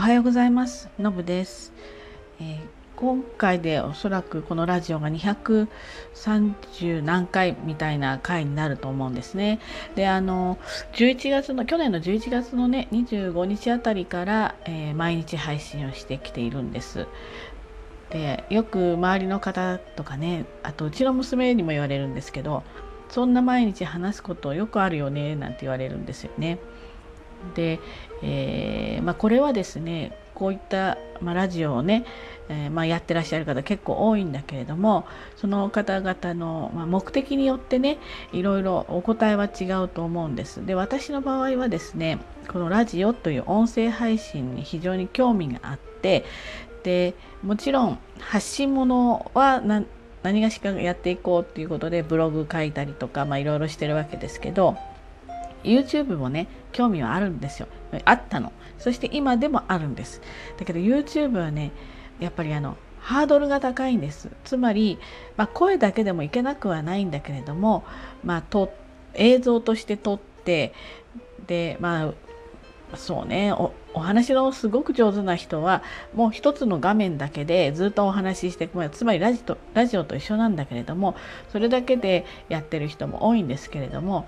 おはようございます。のぶです、えー、今回でおそらくこのラジオが230何回みたいな回になると思うんですね。であの11月の去年の11月のね25日あたりから、えー、毎日配信をしてきているんです。でよく周りの方とかねあとうちの娘にも言われるんですけどそんな毎日話すことよくあるよねなんて言われるんですよね。で、えー、まあ、これはですねこういった、まあ、ラジオをね、えー、まあ、やってらっしゃる方結構多いんだけれどもその方々の、ま目的によってねいろいろお答えは違うと思うんです。で私の場合はですねこのラジオという音声配信に非常に興味があってでもちろん発信物は何がしかやっていこうっていうことでブログ書いたりとか、まあ、いろいろしてるわけですけど YouTube もね興味はあるんですよ。あったの。そして今でもあるんです。だけど YouTube はねやっぱりあのハードルが高いんです。つまり、まあ、声だけでもいけなくはないんだけれども、まあ、と映像として撮ってでまあそうねお話のすごく上手な人はもう一つの画面だけでずっとお話ししてつまりラジとラジオと一緒なんだけれどもそれだけでやってる人も多いんですけれども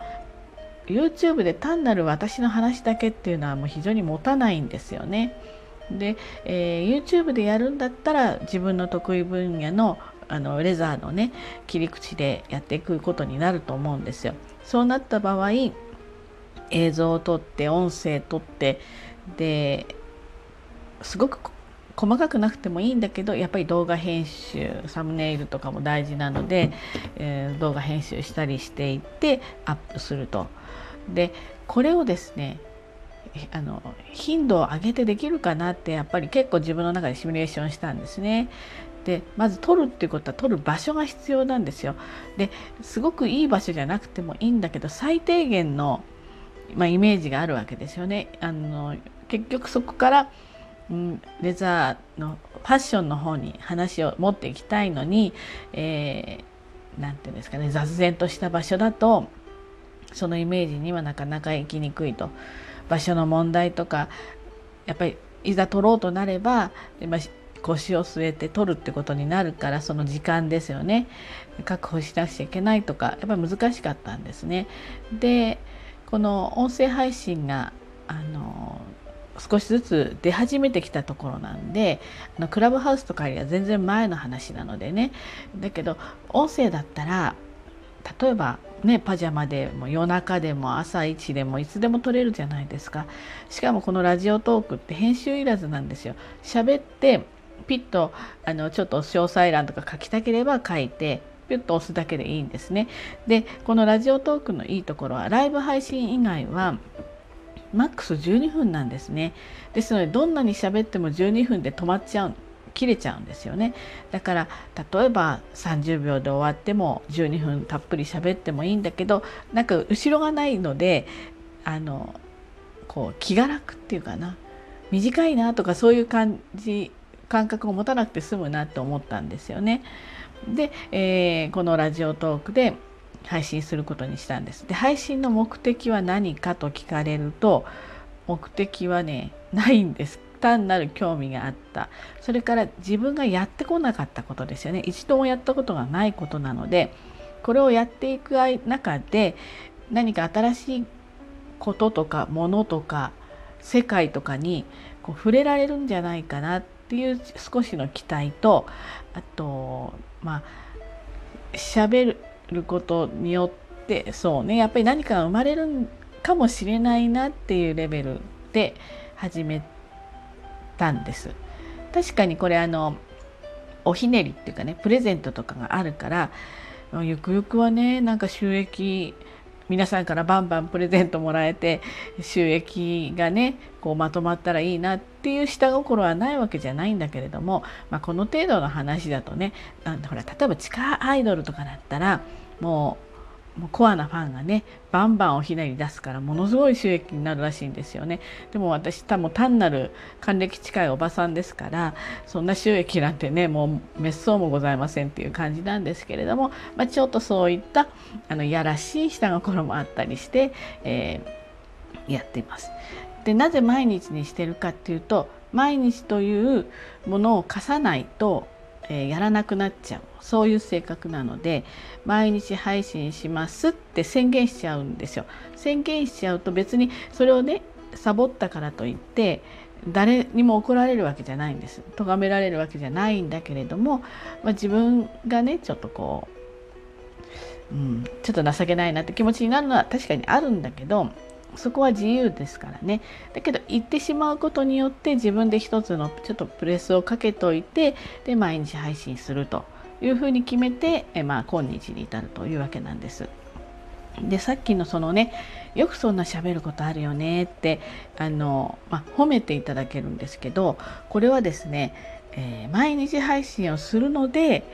YouTube で単なる私の話だけっていうのはもう非常に持たないんですよね。で、えー、YouTube でやるんだったら自分の得意分野のあのレザーのね切り口でやっていくことになると思うんですよ。そうなった場合映像を撮って音声撮ってですごく細かくなくてもいいんだけどやっぱり動画編集サムネイルとかも大事なので、えー、動画編集したりしていってアップすると。でこれをですねあの頻度を上げてできるかなってやっぱり結構自分の中でシミュレーションしたんですね。でまず撮るっていうことは撮る場所が必要なんですよ。ですごくいい場所じゃなくてもいいんだけど最低限のまあ、イメージがあるわけですよね。あの結局そこから、レザーのファッションの方に話を持っていきたいのに何、えー、て言うんですかね雑然とした場所だとそのイメージにはなかなか行きにくいと場所の問題とかやっぱりいざ取ろうとなれば腰を据えて取るってことになるからその時間ですよね確保しなくちゃいけないとかやっぱり難しかったんですね。でこの音声配信があの少しずつ出始めてきたところなんであのクラブハウスとかよりは全然前の話なのでね。だけど音声だったら例えばねパジャマでも夜中でも朝一でもいつでも撮れるじゃないですか。しかもこのラジオトークって編集いらずなんですよ。喋ってピッとあのちょっと詳細欄とか書きたければ書いてピュッと押すだけでいいんですね。でこのラジオトークのいいところはライブ配信以外はマックス12分なんですね。ですのでどんなに喋っても12分で止まっちゃう切れちゃうんですよねだから例えば30秒で終わっても12分たっぷり喋ってもいいんだけどなんか後ろがないのであのこう気が楽っていうかな短いなとかそういう感じ感覚を持たなくて済むなと思ったんですよね。で、えー、このラジオトークで配信することにしたんです。で配信の目的は何かと聞かれると目的はねないんです。単なる興味があったそれから自分がやってこなかったことですよね一度もやったことがないことなのでこれをやっていく中で何か新しいこととかものとか世界とかにこう触れられるんじゃないかなっていう少しの期待とあとまあ喋るることによってそうねやっぱり何かが生まれるかもしれないなっていうレベルで始めたんです。確かにこれあのおひねりっていうかねプレゼントとかがあるからゆくゆくはねなんか収益皆さんからバンバンプレゼントもらえて収益がねこうまとまったらいいなっていう下心はないわけじゃないんだけれども、まあ、この程度の話だとねほら例えば地下アイドルとかだったらもうもうコアなファンがねバンバンおひねり出すからものすごい収益になるらしいんですよねでも私多分単なる還暦近いおばさんですからそんな収益なんてねもう滅相もございませんっていう感じなんですけれども、まあ、ちょっとそういったあのやらしい下心もあったりして、えー、やっています。でなぜ毎日にしてるかっていうと毎日というものを課さないと、えー、やらなくなっちゃうそういう性格なので毎日配信しますって宣言しちゃうんですよ。宣言しちゃうと別にそれをねサボったからといって誰にも怒られるわけじゃないんです咎められるわけじゃないんだけれども、まあ、自分がねちょっとこう、うん、ちょっと情けないなって気持ちになるのは確かにあるんだけどそこは自由ですからねだけど言ってしまうことによって自分で一つのちょっとプレスをかけといてで毎日配信するというふうに決めてえ、まあ、今日に至るというわけなんです。でさっきのそのねよくそんな喋ることあるよねってあの、まあ、褒めていただけるんですけどこれはですね、えー、毎日配信をするので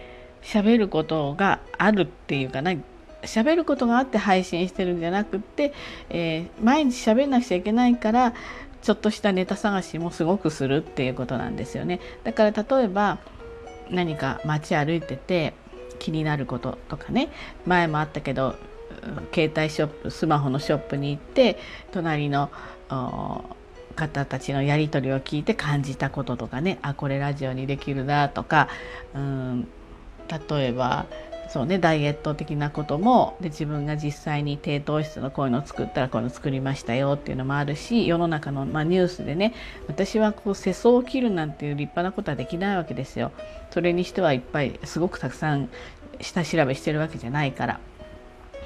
喋ることがあるっていうかな喋ることがあって配信してるんじゃなくって、えー、毎日喋んなくちゃいけないからちょっとしたネタ探しもすごくするっていうことなんですよね。だから例えば何か街歩いてて気になることとかね。前もあったけど携帯ショップスマホのショップに行って隣の方たちのやり取りを聞いて感じたこととかね。あこれラジオにできるなとか。うん例えばそうねダイエット的なこともで自分が実際に低糖質のこういうのを作ったらこういうの作りましたよっていうのもあるし世の中の、まあ、ニュースでね私はこう世相を切るなんていう立派なことはできないわけですよ。それにしてはいっぱいすごくたくさん下調べしてるわけじゃないから。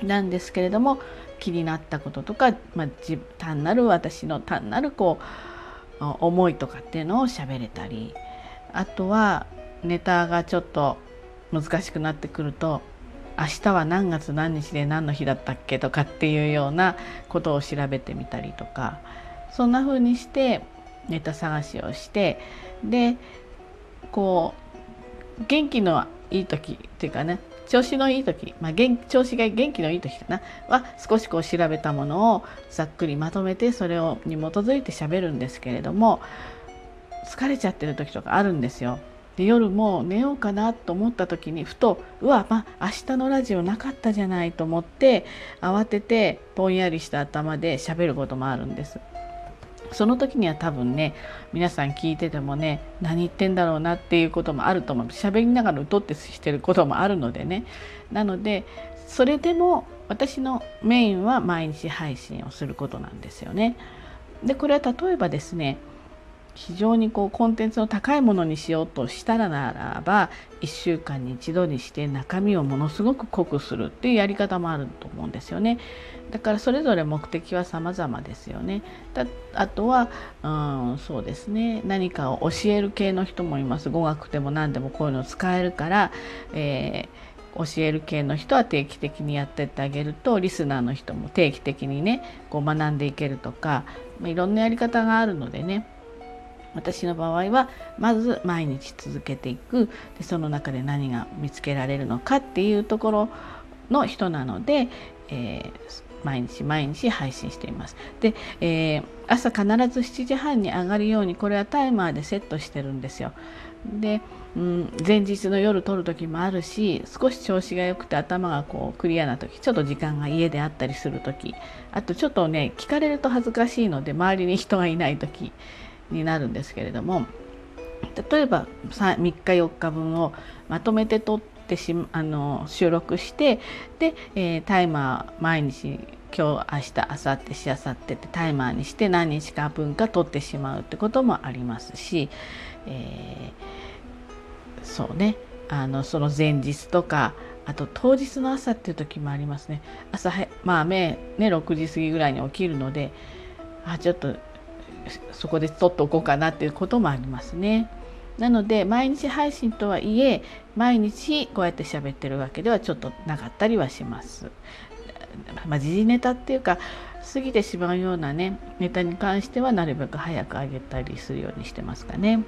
なんですけれども気になったこととか、まあ、単なる私の単なるこう思いとかっていうのを喋れたりあとはネタがちょっと難しくなってくると明日は何月何日で何の日だったっけとかっていうようなことを調べてみたりとかそんな風にしてネタ探しをしてでこう元気のいい時っていうかね調子のいい時、まあ、調子が元気のいい時かなは少しこう調べたものをざっくりまとめてそれをに基づいて喋るんですけれども疲れちゃってる時とかあるんですよ。で夜も寝ようかなと思った時にふとうわまあ明日のラジオなかったじゃないと思って慌ててぼんやりした頭で喋ることもあるんです。その時には多分ね皆さん聞いててもね何言ってんだろうなっていうこともあると思う喋りながらうとってしてることもあるのでねなのでそれでも私のメインは毎日配信をすることなんですよね。でこれは例えばですね非常にこうコンテンツの高いものにしようとしたらならば1週間に一度にして中身をものすごく濃くするっていうやり方もあると思うんですよね。だからそれぞれ目的は様々ですよね。だあとは、うん、そうですね何かを教える系の人もいます。語学でも何でもこういうの使えるから、えー、教える系の人は定期的にやってってあげるとリスナーの人も定期的にねこう学んでいけるとか、まあ、いろんなやり方があるのでね私の場合はまず毎日続けていくでその中で何が見つけられるのかっていうところの人なので、えー、毎日毎日配信しています。で、えー、朝必ず7時半に上がるようにこれはタイマーでセットしてるんですよ。で、うん、前日の夜撮る時もあるし少し調子が良くて頭がこうクリアな時ちょっと時間が家であったりする時あとちょっとね聞かれると恥ずかしいので周りに人がいない時になるんですけれども例えば 3, 日4日分をまとめて撮ってしあの収録してで、えー、タイマー毎日今日明日明後日しあさってってタイマーにして何日か分か撮ってしまうってこともありますし、えー、そうね。あのその前日とかあと当日の朝っていう時もありますね。朝まあ目ね6時過ぎぐらいに起きるのであちょっとそこで取っておこうかなっていうこともありますね。なので毎日配信とはいえ毎日こうやって喋ってるわけではちょっとなかったりはします。まあ、時事ネタっていうか過ぎてしまうようなねネタに関してはなるべく早く上げたりするようにしてますかね。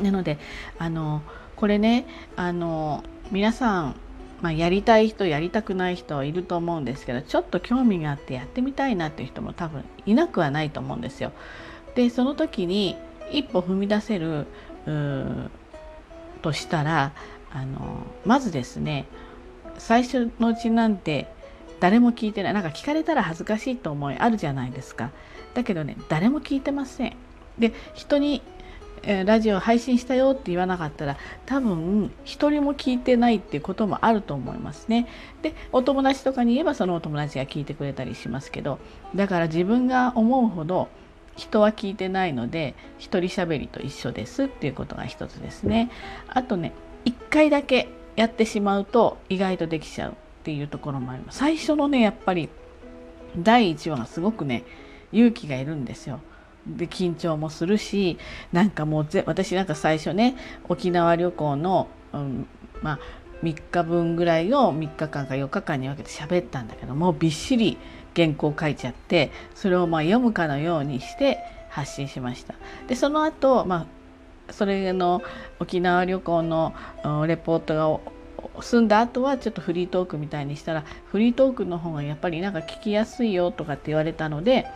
なのであのこれねあの皆さんまあ、やりたい人やりたくない人はいると思うんですけどちょっと興味があってやってみたいなっていう人も多分いなくはないと思うんですよ。でその時に一歩踏み出せるとしたらあのまずですね最初のうちなんて誰も聞いてない。なんか聞かれたら恥ずかしいと思いあるじゃないですか。だけどね誰も聞いてません。で人にえラジオ配信したよって言わなかったら多分一人も聞いてないっていうこともあると思いますね。でお友達とかに言えばそのお友達が聞いてくれたりしますけどだから自分が思うほど人は聞いてないので一人喋りと一緒ですっていうことが一つですね。あとね一回だけやってしまうと意外とできちゃうっていうところもあります。最初のねやっぱり第1話がすごくね勇気がいるんですよ。で緊張もするしなんかもうぜ私なんか最初ね沖縄旅行の、うん、まあ3日分ぐらいを3日間か4日間に分けて喋ったんだけどもびっしり原稿書いちゃってそれをまあ読むかのようにして発信しました。でその後、まあそれの沖縄旅行のレポートが済んだ後はちょっとフリートークみたいにしたらフリートークの方がやっぱりなんか聞きやすいよとかって言われたので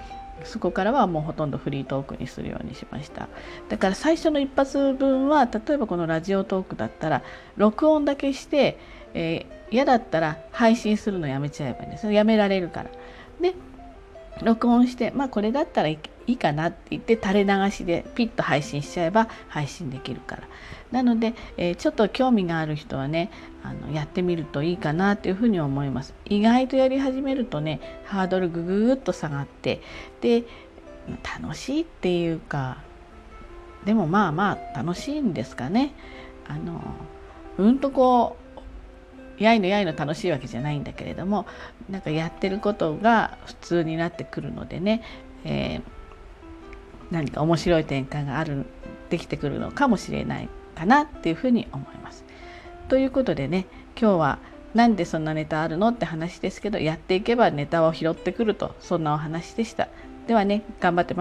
そこからはもうほとんどフリートークにするようにしました。だから最初の一発分は例えばこのラジオトークだったら録音だけして、えー、嫌だったら配信するのやめちゃえばいいんです。やめられるから。で録音してまあこれだったらいいかなって言って垂れ流しでピッと配信しちゃえば配信できるから。なので、えー、ちょっと興味がある人はねあのやってみるといいかなっていうふうに思います。意外とやり始めるとねハードルぐぐっと下がってで楽しいっていうかでもまあまあ楽しいんですかね。あのうんとこうやいのやいの楽しいわけじゃないんだけれどもなんかやってることが普通になってくるのでね、えー、何か面白い展開があるできてくるのかもしれないかなっていうふうに思います。ということでね今日はなんでそんなネタあるのって話ですけどやっていけばネタを拾ってくるとそんなお話でした。ではね頑張って